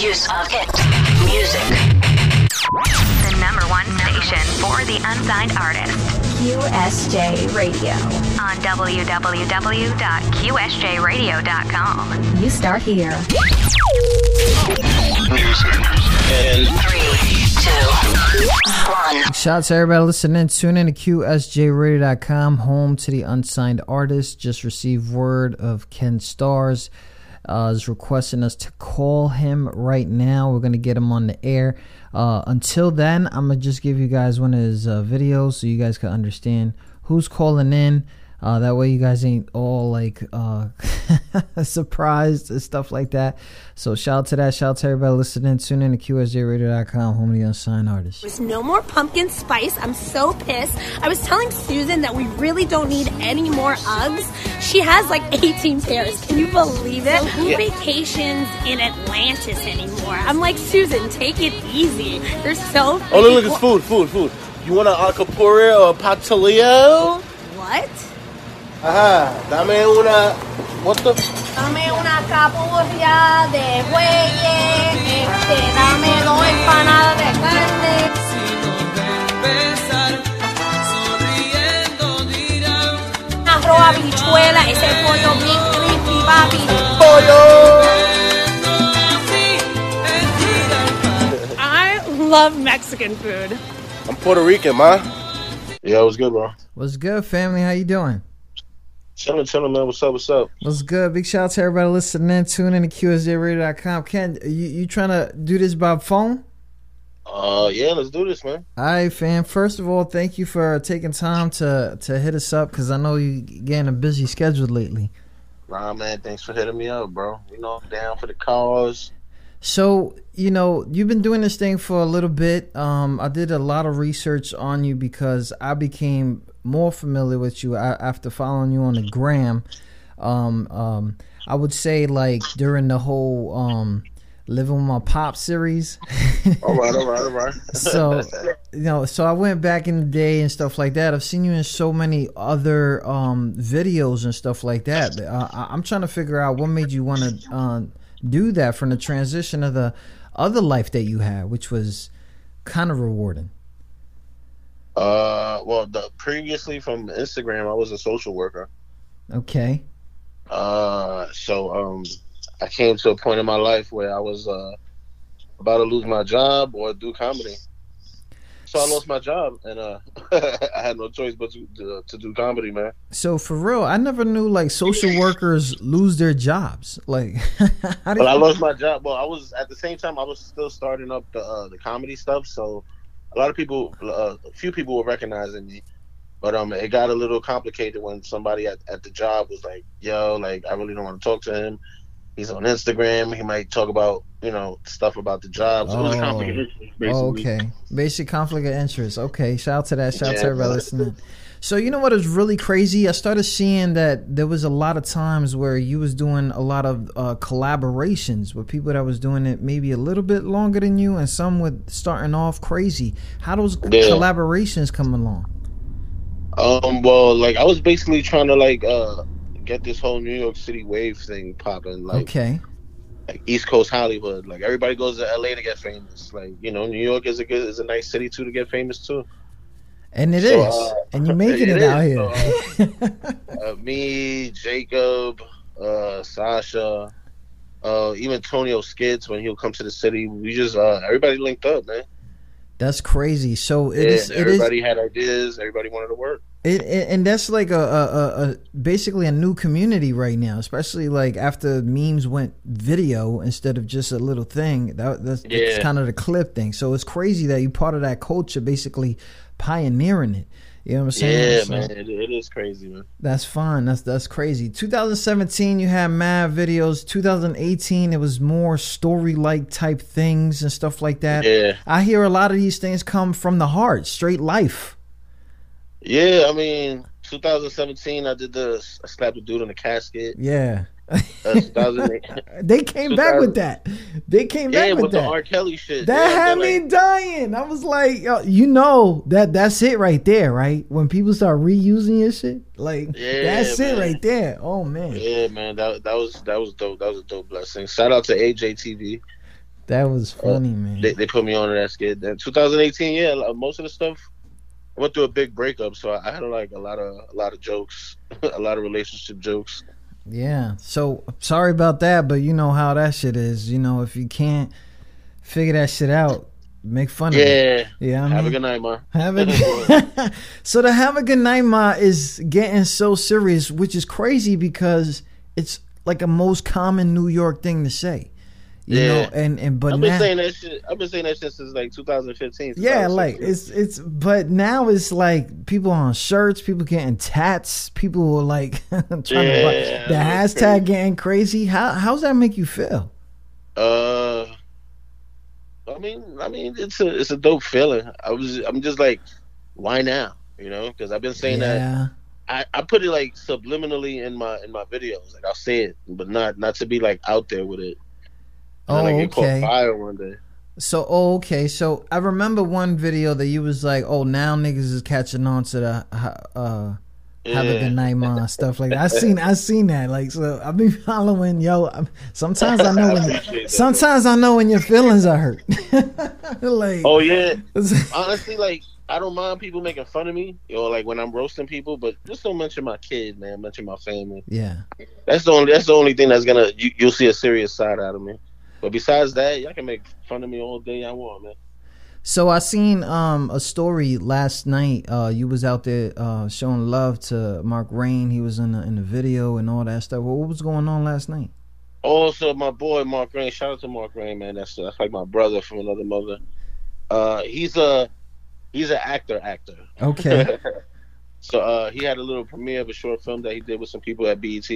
use of hit music. The number one station for the unsigned artist QSJ Radio. on www.qsjradio.com. You start here. Three, two, one. Shout out to everybody listening. Tune in to QSJRadio.com, home to the unsigned artist. Just received word of Ken Stars uh, is requesting us to call him right now. We're going to get him on the air. Uh, until then, I'm going to just give you guys one of his uh, videos so you guys can understand who's calling in. Uh, that way, you guys ain't all like uh, surprised and stuff like that. So, shout out to that. Shout out to everybody listening. Tune in to QSJRadio.com, home of the unsigned artist. There's no more pumpkin spice. I'm so pissed. I was telling Susan that we really don't need any more Uggs. She has like 18 pairs. Can you believe it? Who vacations in Atlantis anymore? I'm like, Susan, take it easy. They're so. Oh, look, look, freaking it's food, food, food. You want an acapulco or a patilio? What? Ajá, dame una. What the? Dame una capurria de bueyes. Este, dame dos empanadas de carne. Arroz, habichuela, ese pollo bien crispy, papi. I love Mexican food. I'm Puerto Rican, ma. Yeah, it was good, bro. What's good, family? How you doing? Chillin', chillin', man. What's up, what's up? What's good? Big shout out to everybody listening. Tune in to QSJRadio.com. Ken, you, you trying to do this by phone? Uh, yeah, let's do this, man. All right, fam. First of all, thank you for taking time to to hit us up because I know you getting a busy schedule lately. Nah, man, thanks for hitting me up, bro. You know, I'm down for the cause. So, you know, you've been doing this thing for a little bit. Um, I did a lot of research on you because I became more familiar with you after following you on the gram. Um, um, I would say like during the whole um, living with my pop series. All right, all right, all right. so you know so i went back in the day and stuff like that i've seen you in so many other um videos and stuff like that uh, I- i'm trying to figure out what made you want to uh, do that from the transition of the other life that you had which was kind of rewarding Uh, well, the, previously from Instagram, I was a social worker. okay Uh, so um, I came to a point in my life where I was uh about to lose my job or do comedy. So I lost my job, and uh, I had no choice but to, to to do comedy, man. so for real i never knew like social workers lose their jobs like But I lost my job. Well, I was at the same time I was still starting up the uh, the comedy stuff, so a lot of people, uh, a few people were recognizing me. But um, it got a little complicated when somebody at, at the job was like, "Yo, like I really don't want to talk to him. He's on Instagram. He might talk about you know stuff about the job." So it was a Oh. complicated. Basically. Oh, okay. Basic conflict of interest. Okay. Shout out to that. Shout out to Yeah, everybody listening. So you know what is really crazy? I started seeing that there was a lot of times where you was doing a lot of uh, collaborations with people that was doing it maybe a little bit longer than you, and some with starting off crazy. How those Yeah. collaborations come along? Um, well, like I was basically trying to like uh get this whole New York City wave thing popping, like, okay. like East Coast Hollywood. Like everybody goes to LA to get famous. Like you know, New York is a good is a nice city too to get famous too. And it is, So, uh, and you're making it, it out is. here. Uh, me, Jacob, uh, Sasha, uh, even Tonio Skits when he'll come to the city. We just uh, everybody linked up, man. That's crazy. So it Yeah, is. It is. everybody had ideas. Everybody wanted to work. It, it and that's like a, a, a, basically a new community right now, especially like after memes went video instead of just a little thing. That that's, that's kind of the clip thing. So it's crazy that you're part of that culture, basically pioneering it. You know what I'm saying? Yeah, So man, it, it is crazy, man. That's fine. That's that's crazy. 2017, you had mad videos. 2018, it was more story like type things and stuff like that. Yeah. I hear a lot of these things come from the heart, straight life. Yeah, I mean, 2017, I did the I slapped a dude in the casket. Yeah. Uh, 2008, They came back with that. They came yeah, back with, with the that. R. Kelly shit. that yeah, had me like- dying. I was like, yo, you know that that's it right there, right? When people start reusing your shit, like Yeah, that's it right there. Oh man, Yeah, man, that that was that was dope. That was a dope blessing. Shout out to AJTV. That was funny, man. they, they put me on to that skit. Then 2018, yeah, like, most of the stuff. I went through a big breakup, so I, I had like a lot of a lot of jokes, a lot of relationship jokes. Yeah. So sorry about that, but you know how that shit is. You know, if you can't figure that shit out, make fun of it. Yeah. Yeah. I Have a good night, man. Have a so the have a good night, ma, is getting so serious, which is crazy because it's like a most common New York thing to say. You Yeah. know, and and but I've been now, saying that shit. I've been saying that shit since like 2015. yeah, like it's it's but now it's like people on shirts, people getting tats, people are like trying to buy the hashtag crazy. getting crazy. How how's that make you feel? Uh, I mean, I mean, it's a it's a dope feeling. I was, I'm just like, why now? You know, because I've been saying that. I, I put it like subliminally in my in my videos. Like I'll say it, but not not to be like out there with it. Oh, I get okay. caught fire one day. So oh, okay, so I remember one video that you was like, "Oh, now niggas is catching on to the uh, have a Yeah. good night, ma," stuff like that. I seen I seen that. Like, so I've been following yo. I'm- Sometimes I know when that. sometimes I know when your feelings are hurt. like, Oh yeah, honestly, like I don't mind people making fun of me or like when I'm roasting people, but just don't mention my kids, man. Mention my family. yeah. That's the only that's the only thing that's gonna you, you'll see a serious side out of me. But besides that, y'all can make fun of me all day y'all want, man. So I seen um a story last night. Uh, you was out there uh showing love to Mark Rain. He was in the in the video and all that stuff. What what was going on last night? Also, my boy Mark Rain. Shout out to Mark Rain, man. That's that's like my brother from another mother. Uh, he's a he's an actor, actor. Okay. so uh, he had a little premiere of a short film that he did with some people at BET,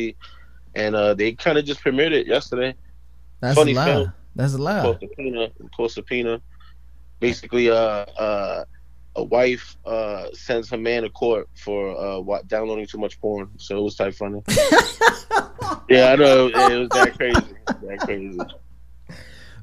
and uh, they kind of just premiered it yesterday. That's Funny a lie. film. That's a lie. Called Subpoena. Called Subpoena. Basically, uh, uh, a wife uh sends her man to court for uh wa- downloading too much porn. So it was type funny. yeah, I know. It was that crazy. That crazy.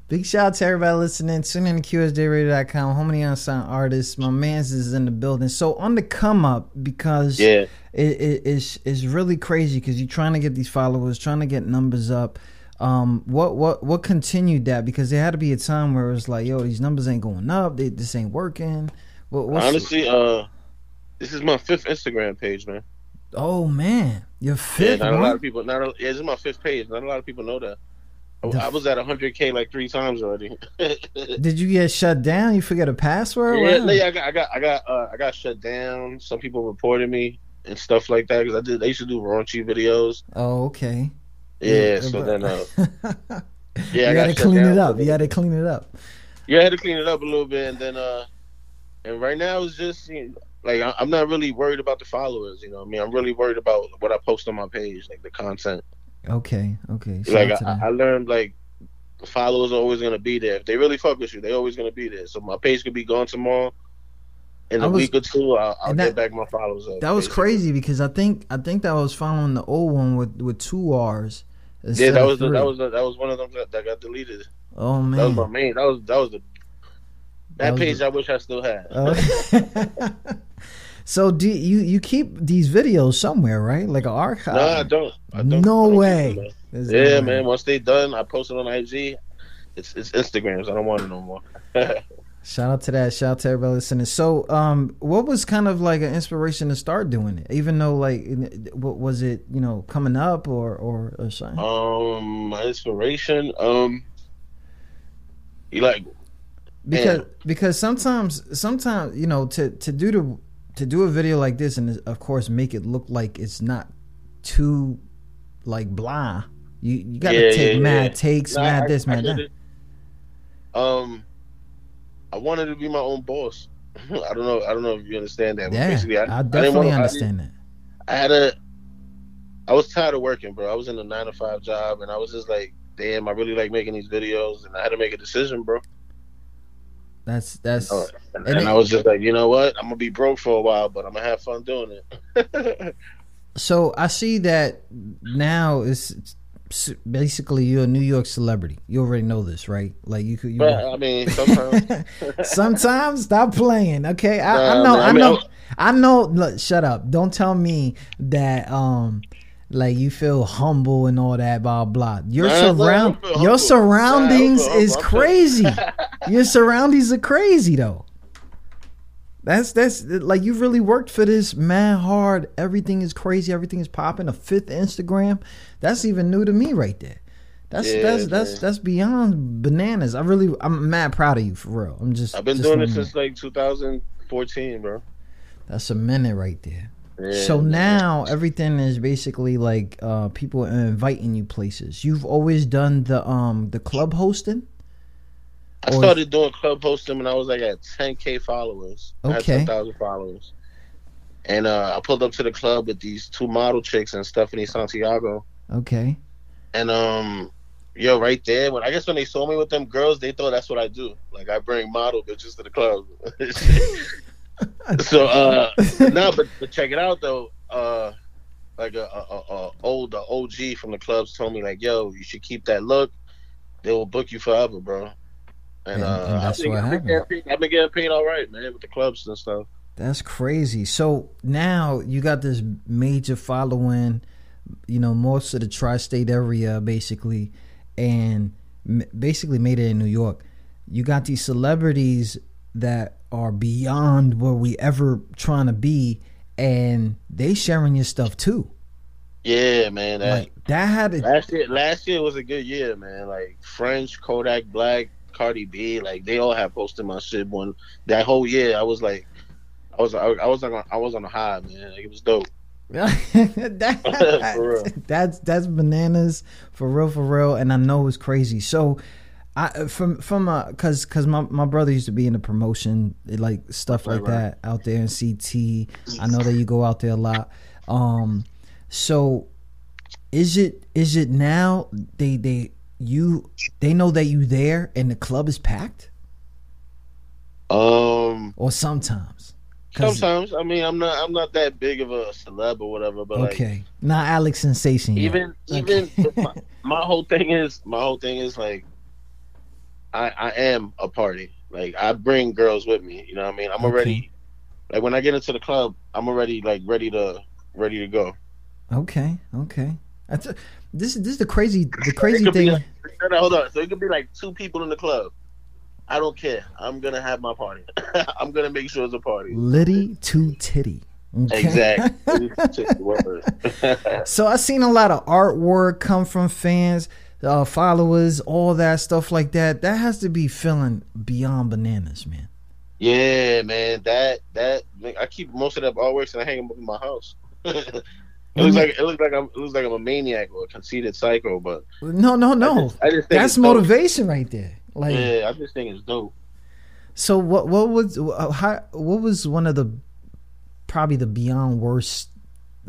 Big shout out to everybody listening. Tune in to QSJRadio.com. Home of the unsigned artists. My man's is in the building. So on the come up because Yeah. it, it, it's, it's really crazy because you're trying to get these followers, trying to get numbers up. Um, what what what continued that? Because there had to be a time where it was like, yo, these numbers ain't going up. They, this ain't working. What, what's, Honestly, uh, this is my fifth Instagram page, man. oh man, your Yeah, fifth not a lot of people. Not a, yeah, this is my fifth page. Not a lot of people know that. I, The- I was at 100k like three times already. Did you get shut down? You forget a password? yeah, yeah, I got, I got, I got, uh, I got shut down. Some people reported me and stuff like that because I did. I used to do raunchy videos. Oh, okay. Yeah, so then, uh, yeah, you I got to got clean it up. You got to clean it up. Yeah, I had to clean it up a little bit, and then, uh, and right now it's just you know, like I'm not really worried about the followers. You know, what I mean, I'm really worried about what I post on my page, like the content. Okay, okay. Shout like I, that. I learned like the followers are always gonna be there. If they really fuck with you, they're always gonna be there. So my page could be gone tomorrow. In a was- week or two, I'll, I'll and get that- back my followers up. That was basically. crazy because I think I think that I was following the old one with with two R's. Yeah, that was the, that was the, that was one of them that, that got deleted. oh man, That was my main. That was that was the That that, was page. the- I wish I still had. Oh. so do you you keep these videos somewhere, right? Like an archive? no, I don't. I don't No I don't way. keep them, man. There's no Yeah, man. Once they done, I post it on IG. It's it's Instagrams. I don't want it no more. Shout out to that. Shout out to everybody listening. So, um, what was kind of like an inspiration to start doing it? Even though, like, what was it? You know, coming up or or, or something? um, my inspiration. Um, you like because Man. because sometimes sometimes you know to to do the to do a video like this and of course make it look like it's not too like blah you you gotta Yeah, take yeah, mad yeah. takes Nah, mad I- this I mad get that it. Um, I wanted to be my own boss. I don't know. I don't know if you understand that. yeah basically, I, I, I definitely wanna- I understand that I had a. I was tired of working, bro. I was in a nine to five job, and I was just like, "Damn, I really like making these videos," and I had to make a decision, bro. that's that's Uh, and, And and it- I was just like, you know what? I'm gonna be broke for a while, but I'm gonna have fun doing it. so I see that now it's basically you're a New York celebrity you already know this right like you could you but I mean, sometimes Sometimes stop playing, okay? I, I know, man, I I mean, know, I- know. Look, shut up! Don't tell me that um like you feel humble and all that, blah blah. Your nah, surround, your surroundings feel is crazy. your surroundings are crazy though. That's that's like you really worked for this man hard. Everything is crazy. Everything is popping. A fifth Instagram. That's even new to me right there. That's Yeah, that's that's man. that's beyond bananas. I really I'm mad proud of you for real. I'm just I've been just doing it since like 2014, bro. That's a minute right there. Yeah, so man. now everything is basically like uh people inviting you places. You've always done the um the club hosting. I started doing club hosting when I was like at 10k followers. I had Okay. 10,000 followers. And uh, I pulled up to the club with these two model chicks and Stephanie Santiago. Okay. And um, yo, right there, when I guess when they saw me with them girls, they thought that's what I do. Like I bring model bitches to the club. so uh, no, but, but check it out though. Uh, like a, a, a, a old a OG from the clubs told me like, yo, you should keep that look. They will book you forever, bro. And, And- uh, and that's I've been, what happened. getting paid- I've been getting paid all right, man, with the clubs and stuff. That's crazy. So now you got this major following, you know, most of the tri-state area basically, and basically made it in New York. You got these celebrities that are beyond where we ever trying to be, and they sharing your stuff too. Yeah, man. That, Like that had it. last year, last year was a good year, man. Like French, Kodak Black, Cardi B, like they all have posted my shit. One that whole year, I was like, I was, I, I was on, I was on a high, man. Like, it was dope. that, that's that's bananas for real for real and i know it's crazy so i from from uh because because my, my brother used to be in the promotion like stuff like Right, right. that out there in ct i know that you go out there a lot um so is it is it now they they you they know that you there and the club is packed Um, or sometimes. sometimes, I mean, I'm not, I'm not that big of a celeb or whatever, but like, okay not alex sensation yet. even, even my, my whole thing is, my whole thing is like, I, I am a party. Like I bring girls with me. You know what I mean? I'm Okay. already, like when I get into the club, I'm already like ready to, ready to go. Okay, okay. That's a, this is this is the crazy the crazy It could be thing. like- no, no, hold on. So it could be like two people in the club. I don't care. I'm gonna have my party. I'm gonna make sure it's a party. Liddy to titty. Okay? Exactly. So I've seen a lot of artwork come from fans, uh, followers, all that stuff like that. That has to be feeling beyond bananas, man. yeah, man. That that I keep most of that artworks and I hang them up in my house. It looks like it looks like I'm it looks like I'm a maniac or a conceited psycho, but No, no, I no. just, I just think That's dope. motivation right there. Like, Yeah, I just think it's dope. so what? What was uh, how? What was one of the probably the beyond worst?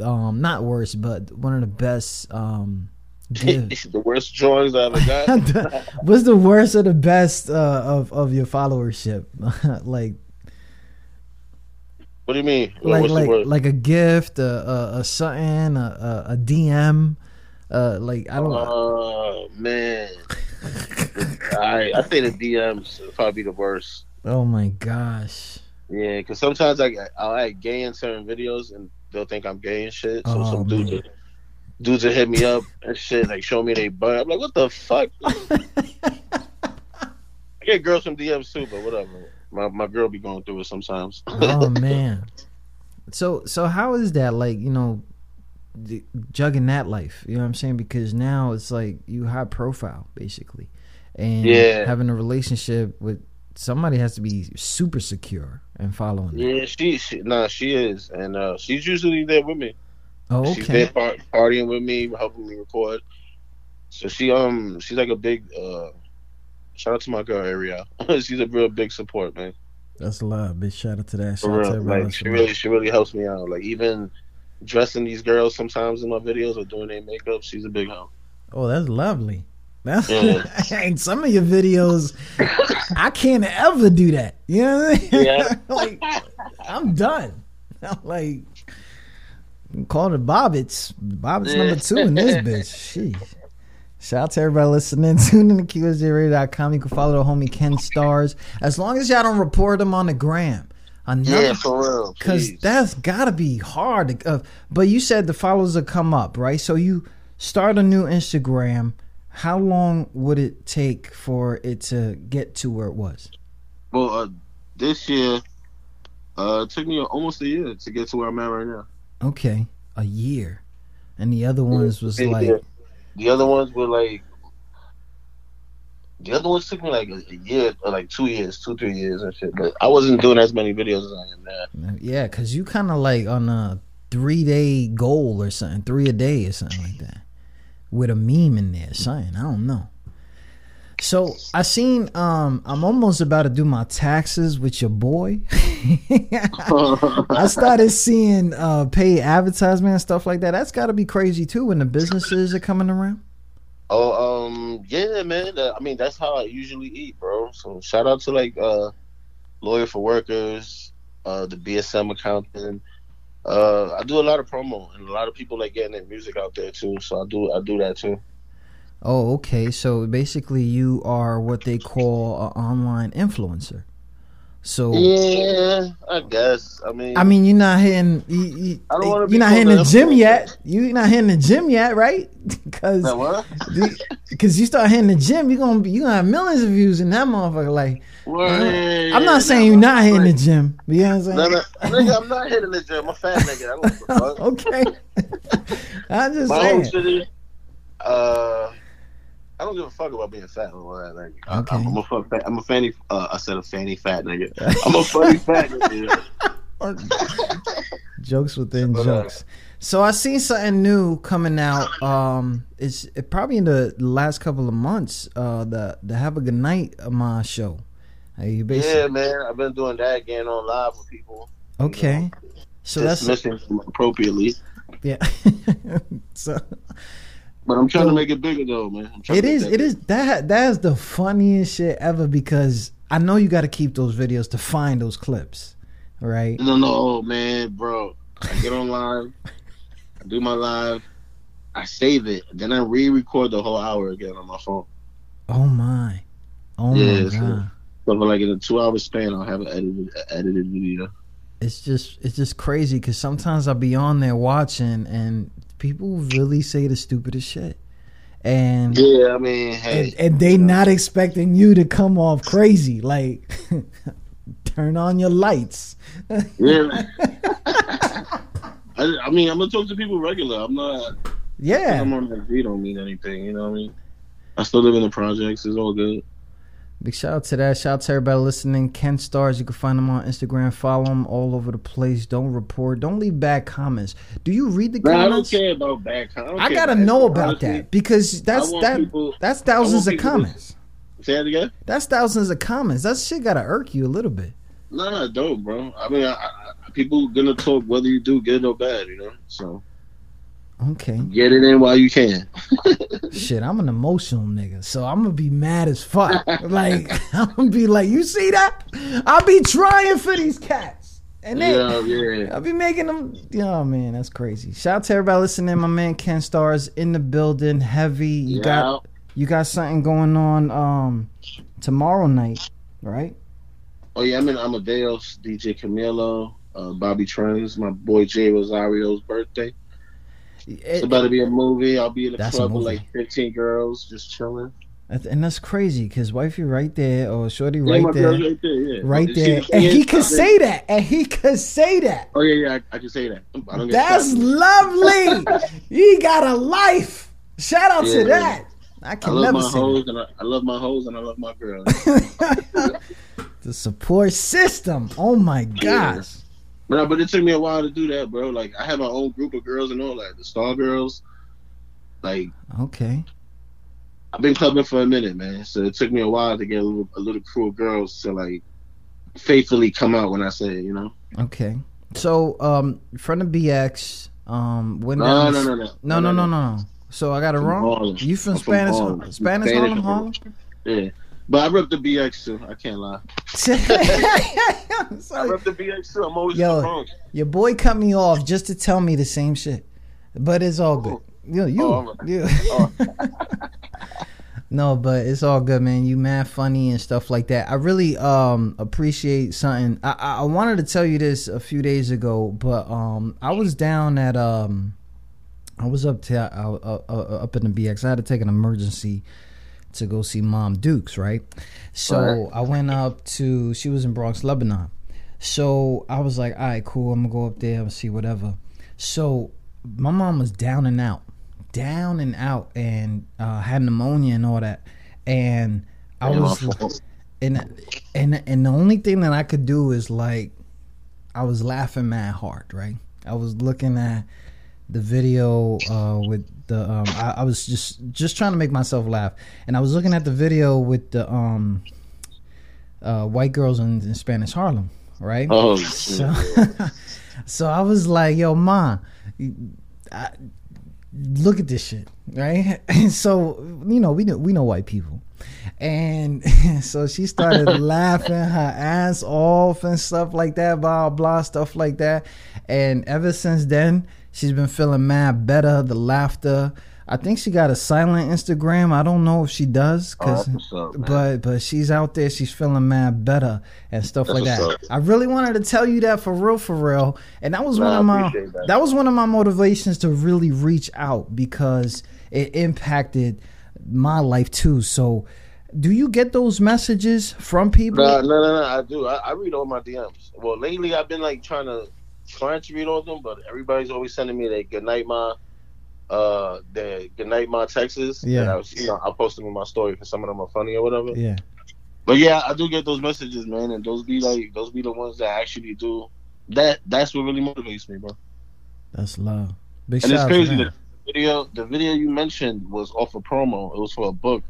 Um, not worst, but one of the best. Um, the worst drawings I ever got. What's the worst or the best uh, of of your followership? like what do you mean? like What's like like a gift, a a, a something, a, a, a DM. Uh, like I don't. Oh man, I I say the DMs probably be the worst. oh my gosh. Yeah, because sometimes I I'll act gay in certain videos and they'll think I'm gay and shit. So Oh, some dudes dudes will hit me up and shit like show me they butt. I'm like, what the fuck? I get girls from DMs too, but whatever. My my girl be going through it sometimes. oh man. So so how is that like you know, d- jugging that life? You know what I'm saying? Because now it's like you high profile basically, and Yeah. having a relationship with somebody has to be super secure and following. that. yeah, she, she nah, she is, and uh, she's usually there with me. Oh She's there par- partying with me, helping me record. So she um she's like a big uh shout out to my girl Ariel. she's a real big support, man. That's a love. Big shout out to that. For Shout out to real. Like she really she really helps me out. Like even dressing these girls sometimes in my videos or doing their makeup, she's a big help. Oh, that's lovely. That's Yeah. and some of your videos, I can't ever do that. You know what I mean? Yeah. like I'm done. I'm like call it Bobbits. Bobbits number two in this bitch. Sheesh. Shout out to everybody listening. Tune in to QSJRadio.com. You can follow the homie Ken Stars. As long as y'all don't report him on the gram. Another Yeah, for real. Because that's gotta be hard. To, uh, but you said the followers will come up, right? So you start a new Instagram. How long would it take for it to get to where it was? Well, uh, this year, uh, it took me almost a year to get to where I'm at right now. Okay, a year, and the other ones was Yeah, like. The other ones were like, the other ones took me like a, year, or like two years, two three years and shit. But I wasn't doing as many videos as I am now. Yeah, because you kind of like on a three day goal or something, three a day or something like that, with a meme in there, something. I don't know. So I seen um I'm almost about to do my taxes with your boy. I started seeing uh paid advertisement and stuff like that. That's got to be crazy too when the businesses are coming around. Oh, um, yeah, man. Uh, I mean, that's how I usually eat, bro. So shout out to like uh, lawyer for workers, uh, the BSM accountant. Uh, I do a lot of promo, and a lot of people like getting their music out there too. So I do, I do that too. Oh, okay. So basically, you are what they call an online influencer. So Yeah, I guess. I mean, I mean, you're not hitting. You, you, I don't wanna you're not hitting the gym yet. You're not hitting the gym yet, right? Because because you start hitting the gym, you're gonna be you gonna have millions of views in that motherfucker. Like. I'm not saying you're not hitting the gym. You know what I'm saying? No, no, nigga, I'm not hitting the gym. I'm a fat nigga. I don't give a fuck. okay. I'm just My saying. is, uh, I don't give a fuck about being fat or. Like, I- Okay. I'm, a fuck fat, I'm a fanny. Uh, I said a fanny fat nigga. I'm a funny fat nigga. jokes within But, uh, jokes. So I seen something new coming out. Um, it's it probably in the last couple of months. Uh, the the Have a Good Night of my show. Uh, you basically Yeah, man. I've been doing that, again on live with people. okay. So that's dismissing them appropriately. yeah. so But I'm trying So- to make it bigger though, man. It is it is that that is the funniest shit ever because I know you got to keep those videos to find those clips, right? No, no, oh, man, bro. I get on live, I do my live, I save it, then I re-record the whole hour again on my phone. Oh my, oh Yeah, my so- god. So like in a two-hour span, I'll have an edited, edited video. it's just it's just crazy because sometimes I'll be on there watching and people really say the stupidest shit, and Yeah, I mean, hey, and, and they not expecting you to come off crazy like turn on your lights. yeah. I, I mean, I'm gonna talk to people regular. I'm not. Yeah, I'm on that V don't mean anything. You know what I mean? I still live in the projects. It's all good. Big shout out to that. Shout out to everybody listening. Ken Stars, you can find him on Instagram. Follow him all over the place. Don't report. Don't leave bad comments. Do you read the Nah, I don't care about bad comments. I gotta know about that because that's that people- that's thousands of to- comments. Say that again. That's thousands of comments. That shit gotta irk you a little bit. Nah, don't, bro. I mean, I, I, people gonna talk whether you do good or bad. You know, so Okay. get it in while you can. Shit, I'm an emotional nigga, so I'm gonna be mad as fuck. like I'm gonna be like, you see that? I'll be trying for these cats, and then Yeah, yeah. I'll be making them. Oh man, that's crazy. Shout out to everybody listening. My man Ken Stars in the building, heavy. You Yeah. got you got something going on um tomorrow night, right? Oh yeah, I'm in Amadeus, DJ Camilo, uh, Bobby Trends, my boy Jay Rosario's birthday. It's about to be a movie. I'll be in the That's club with like 15 girls just chilling. and that's crazy because wifey right there or shorty Yeah, right there, right there. Yeah, right See, there, the and he could say that, and he could say that. Oh yeah, yeah, I, I can say that. I don't get That's lovely. he got a life. Shout out to that. I I can love never my hoes and I, I love my hoes and I love my girls. the support system. Oh my gosh. But but it took me a while to do that, bro. Like I have my own group of girls and all that, the Star Girls. Like Okay. I've been clubbing for a minute, man. So it took me a while to get a little, a little crew of girls to like faithfully come out when I say it, you know. Okay. So, um, friend of BX, um, when No, no, no, no, no, no, no, no. no. So I got it wrong. You from I'm from Spanish, Harlem. Spanish, Spanish Harlem, Harlem? Yeah, but I rep the BX too. I can't lie. I rep the BX too. I'm always Yo. in the Bronx. your boy cut me off just to tell me the same shit, but it's all good. You, you, Oh, you. Oh. No, but it's all good, man. You mad funny and stuff like that. I really um appreciate something. I I I wanted to tell you this a few days ago, but um I was down at um I was up to uh, uh, uh, up in the BX. I had to take an emergency to go see Mom Dukes, right? So Right. I went up to she was in Bronx, Lebanon. So I was like, all right, cool. I'm gonna go up there and see whatever. So my mom was down and out, down and out, and uh, had pneumonia and all that. And I Yeah, was, and and and the only thing that I could do is like, I was laughing mad hard, right? I was looking at the video uh, with the um, I, I was just just trying to make myself laugh, and I was looking at the video with the um, uh, white girls in, in Spanish Harlem, right? Oh, So, so I was like, "Yo, ma, I, look at this shit, right?" And so, you know, we know we know white people, and so she started laughing her ass off and stuff like that, blah blah stuff like that. And ever since then, she's been feeling mad better. The laughter. I think she got a silent Instagram. I don't know if she does, Oh, cause, what's up, but but she's out there. She's feeling mad better and stuff That's like that. up. I really wanted to tell you that for real, for real. And that was Nah, one of my that. that. was one of my motivations to really reach out because it impacted my life too. So, do you get those messages from people? No, no, no, no. I do. I, I read all my DMs. Well, lately I've been like trying to trying to read all of them, but everybody's always sending me their good night, ma. Uh, the good night, ma. Texas. Yeah. And I was, you know, I'll post them in my story because some of them are funny or whatever. Yeah, But yeah, I do get those messages, man, and those be like those be the ones that actually do. That that's what really motivates me, bro. that's love. Big And it's crazy the video the video you mentioned was off a promo. It was for a book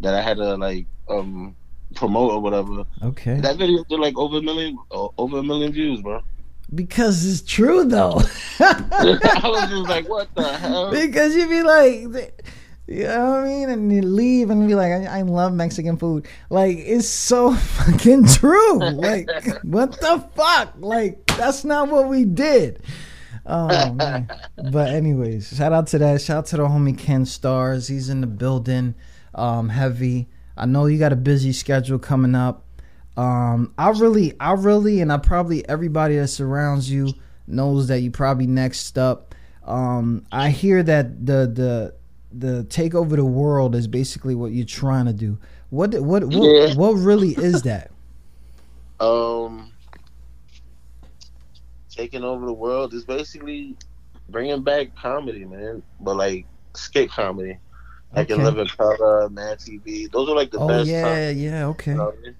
that I had to like um promote or whatever. Okay, That video did like over a million uh, over a million views, bro. Because it's true though. I was just like, what the hell? because you'd be like, you know what I mean, and you leave and be like, I, I love Mexican food. Like it's so fucking true. Like what the fuck? Like that's not what we did. Oh man. But anyways, shout out to that. Shout out to the homie Ken Stars. He's in the building. Um, heavy. I know you got a busy schedule coming up. Um, I really, I really, and I probably everybody that surrounds you knows that you probably next up. Um, I hear that the the the take over the world is basically what you're trying to do. What what what, Yeah. what really is that? Um, taking over the world is basically bringing back comedy, man. But like skit comedy, like in Okay. Living Color, Mad TV. Those are like the Oh best. yeah, times, yeah, okay. you know I mean?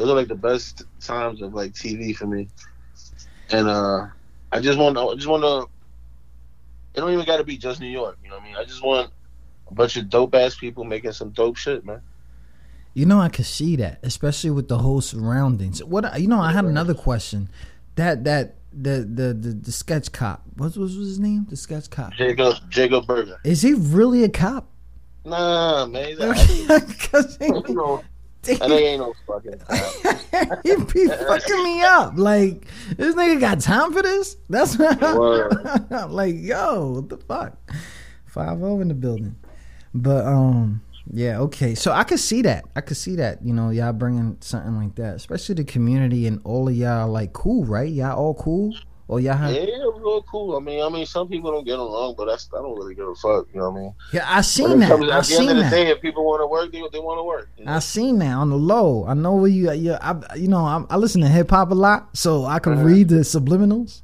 Those are like the best times of like TV for me. And uh, I just want, I just want to. It don't even got to be just New York. You know what I mean? I just want a bunch of dope ass people making some dope shit, man. You know, I could see that, especially with the whole surroundings. What you know, I had another question. That that the the the, the sketch cop. What was his name? The sketch cop. Jacob, Jacob Burger. Is he really a cop? Nah, man. He's an actor. 'Cause he, you know, that nigga ain't no fucking he be fucking me up. Like this nigga got time for this? That's Word. like yo, what the fuck? Five zero in the building. But um, yeah, okay. So I could see that. I could see that. You know, y'all bringing something like that, especially the community and all of y'all like cool, right? Y'all all cool, or y'all have? Yeah, Yeah, real cool. I mean, I mean, some people don't get along, but that's I don't really give a fuck. You know what I mean? Yeah, I seen that. comes- I at the end seen of the that. day, if people want to work, they, they want to work. you know? I seen that on the low. I know where you. you I, you know, I, I listen to hip hop a lot, so I can read the subliminals.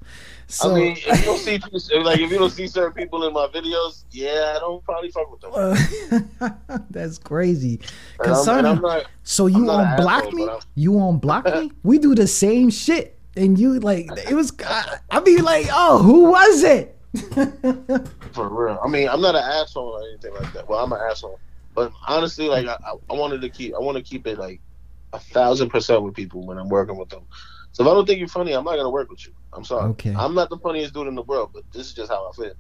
So Uh-huh. I mean, if you don't see like if you don't see certain people in my videos, yeah, I don't probably fuck with them. that's crazy. And I'm, and I'm not. so you won't block asshole, me? You won't block me? We do the same shit, and you like it was. I, I be like, oh, who was it? For real. I mean, I'm not an asshole or anything like that. Well, I'm an asshole. But honestly, like I, I wanted to keep I want to keep it like a thousand percent with people when I'm working with them. So if I don't think you're funny, I'm not gonna work with you. I'm sorry. Okay. I'm not the funniest dude in the world, but this is just how I feel.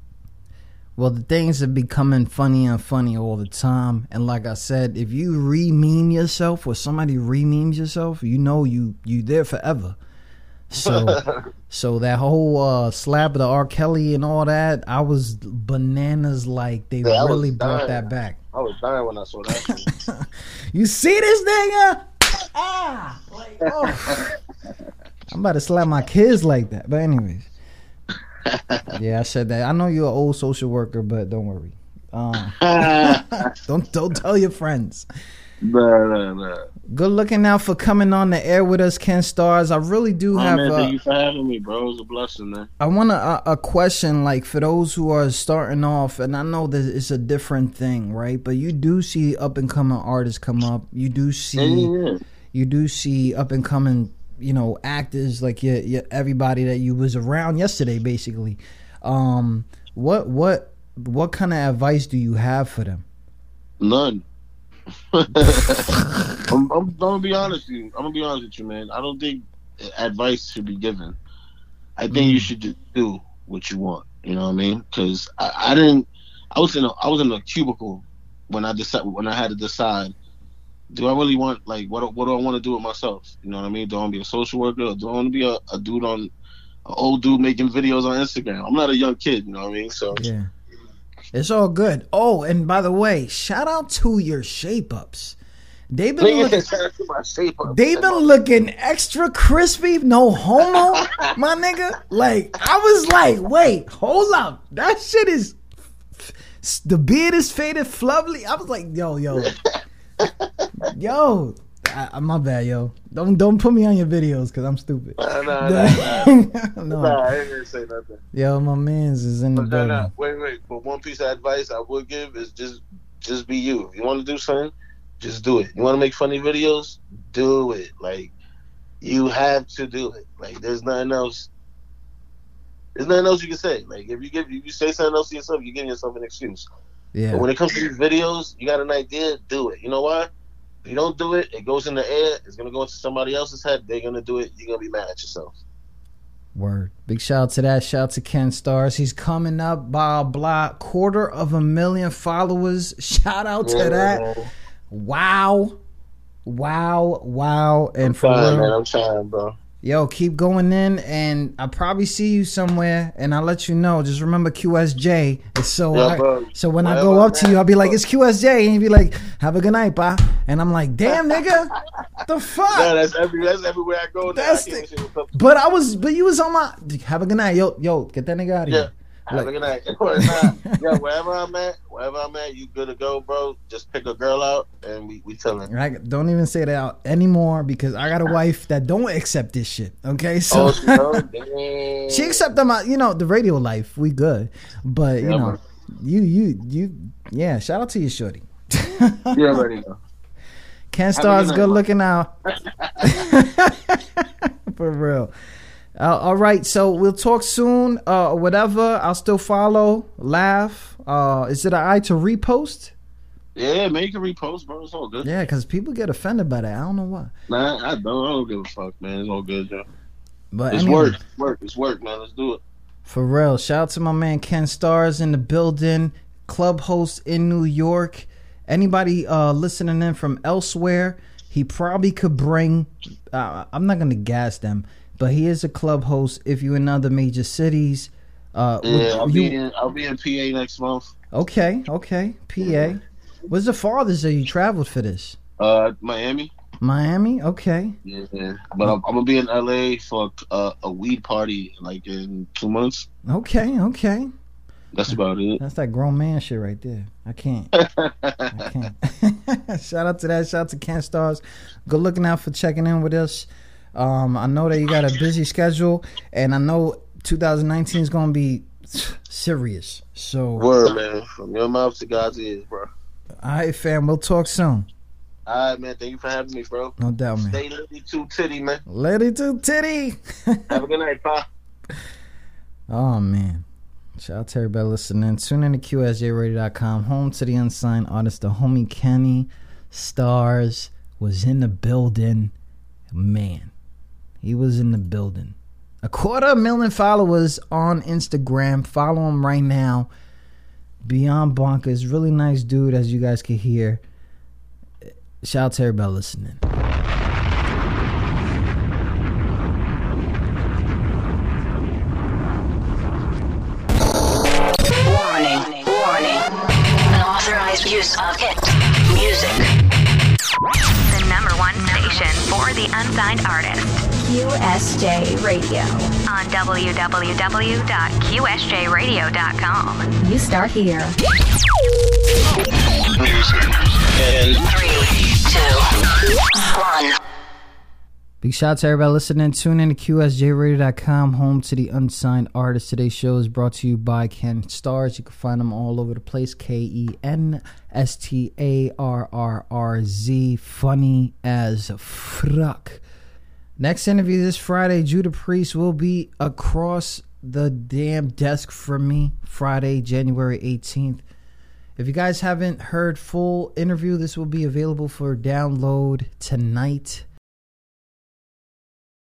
Well, the things are becoming funnier and funnier all the time. And like I said, if you re-meme yourself or somebody re-memes yourself, you know you you there forever. So so that whole uh slap of the R. Kelly and all that, I was bananas like they Yeah, really brought dying. that back. I was dying when I saw that. You see this nigga? Ah, like, oh. I'm about to slap my kids like that. But anyways, yeah, I said that. I know you're an old social worker, but don't worry. Um, don't don't tell your friends. nah, nah, nah. Good looking out for coming on the air with us, Ken Stars. I really do Oh, have. man, uh, thank you for having me, bro. It was a blessing, man. I want a, a question, like for those who are starting off, and I know that it's a different thing, right? But you do see up and coming artists come up. You do see, Yeah. you do see up and coming, you know, actors like your, your everybody that you was around yesterday, basically. Um, what what what kind of advice do you have for them? None. I'm, I'm, I'm gonna be honest with you. I'm gonna be honest with you, man. I don't think advice should be given. I think you mm. should just do what you want. You know what I mean? Because I, I didn't. I was in a I was in a cubicle when I decide when I had to decide. Do I really want like what what do I want to do with myself? You know what I mean? Do I want to be a social worker or do I want to be a, a dude on an old dude making videos on Instagram? I'm not a young kid. You know what I mean? So Yeah. It's all good. Oh, and by the way, shout out to your shape ups. They've been looking, my shape up. they've been looking extra crispy, no homo, my nigga. Like I was like, wait, hold up, that shit is the beard is faded, lovely. I was like, yo, yo, yo. I, I- my bad, yo. Don't don't put me on your videos because I'm stupid. Nah, nah, nah, no, nah, I ain't gonna say nothing. yo, my man's is in the But building. no, wait, wait. But one piece of advice I would give is just, just be you. If you want to do something, just do it. You want to make funny videos, do it. Like, you have to do it. Like, there's nothing else. There's nothing else you can say. Like, if you give, if you say something else to yourself, you're giving yourself an excuse. But Yeah, when it comes to these videos, you got an idea, do it. You know why? If you don't do it, it goes in the air. It's gonna go into somebody else's head. They're gonna do it. You're gonna be mad at yourself. Word. Big shout out to that. Shout out to Ken Stars. He's coming up by a block, quarter of a million followers. Shout out to that. Wow. Wow. Wow. And for Fine, real, man. I'm trying, bro. Yo, keep going in and I'll probably see you somewhere and I'll let you know. Just remember QSJ. And so Yeah, I, so when I go up I'm to you, I'll be like, it's QSJ. And you'll be like, have a good night, bye. And I'm like, damn nigga. the fuck? Yeah, that's every that's everywhere I go. Now. That's I the- say what's up. But I was, but you was on my. Have a good night, yo, yo. Get that nigga out of Yeah. here. Have Like- a good night. Nah, yeah, wherever I'm at, wherever I'm at, you good to go, bro. Just pick a girl out and we we chilling. Right? don't even say that out anymore because I got a wife that don't accept this shit. Okay, so Oh, she know? Damn. she accept them. out- You know, the radio life, we good, but you Yeah, know, you you you, yeah. Shout out to you, shorty. You already know. Ken a Stars, good good looking out. For real. Uh, all right, so we'll talk soon. Uh, whatever. I'll still follow, laugh. Uh, is it an eye to repost? Yeah, man, you can repost, bro. It's all good. Yeah, because people get offended by that. I don't know why. Nah, I don't. I don't give a fuck, man. It's all good, Joe. But It's anyway, work. It's work. It's work, man. Let's do it. For real. Shout out to my man Ken Stars in the building, club host in New York. Anybody uh, listening in from elsewhere, he probably could bring. Uh, I'm not going to gas them, but he is a club host if you're in other major cities. Uh, Yeah, I'll you- be in. I'll be in PA next month. okay, okay. PA. What's the farthest that you traveled for this? Uh, Miami. Miami? Okay. Yeah, but I'm, I'm gonna be in LA for uh, a weed party like in two months. Okay, okay. That's about it. That's that grown man shit right there. I can't. I can't. Shout out to that. Shout out to Ken Stars. Good looking out for checking in with us. Um, I know that you got a busy schedule, and I know 2019 is going to be serious. So, Word, man. From your mouth to God's ears, bro. All right, fam. We'll talk soon. All right, man. Thank you for having me, bro. No doubt, man. Stay litty too titty, man. Lady to titty. Have a good night, pa. Oh man. Shout out to everybody listening. Tune in to QSJRadio.com. Home to the unsigned artist, the homie Kenny Stars was in the building. Man, he was in the building. A quarter million followers on Instagram. Follow him right now. Beyond Bonkers. Really nice dude, as you guys can hear. Shout out to everybody listening. Use of hit music. The number one station for the unsigned artist QSJ Radio. on www.qsjradio.com. You start here. Music. And Three, two, one. Big shout out to everybody listening. Tune in to QSJRadio.com, home to the unsigned artists. Today's show is brought to you by Ken Stars. You can find them all over the place. K E N S T A R R R Z. Funny as fuck. Next interview this Friday, Judah Priest will be across the damn desk from me Friday, January 18th. If you guys haven't heard full interview, this will be available for download tonight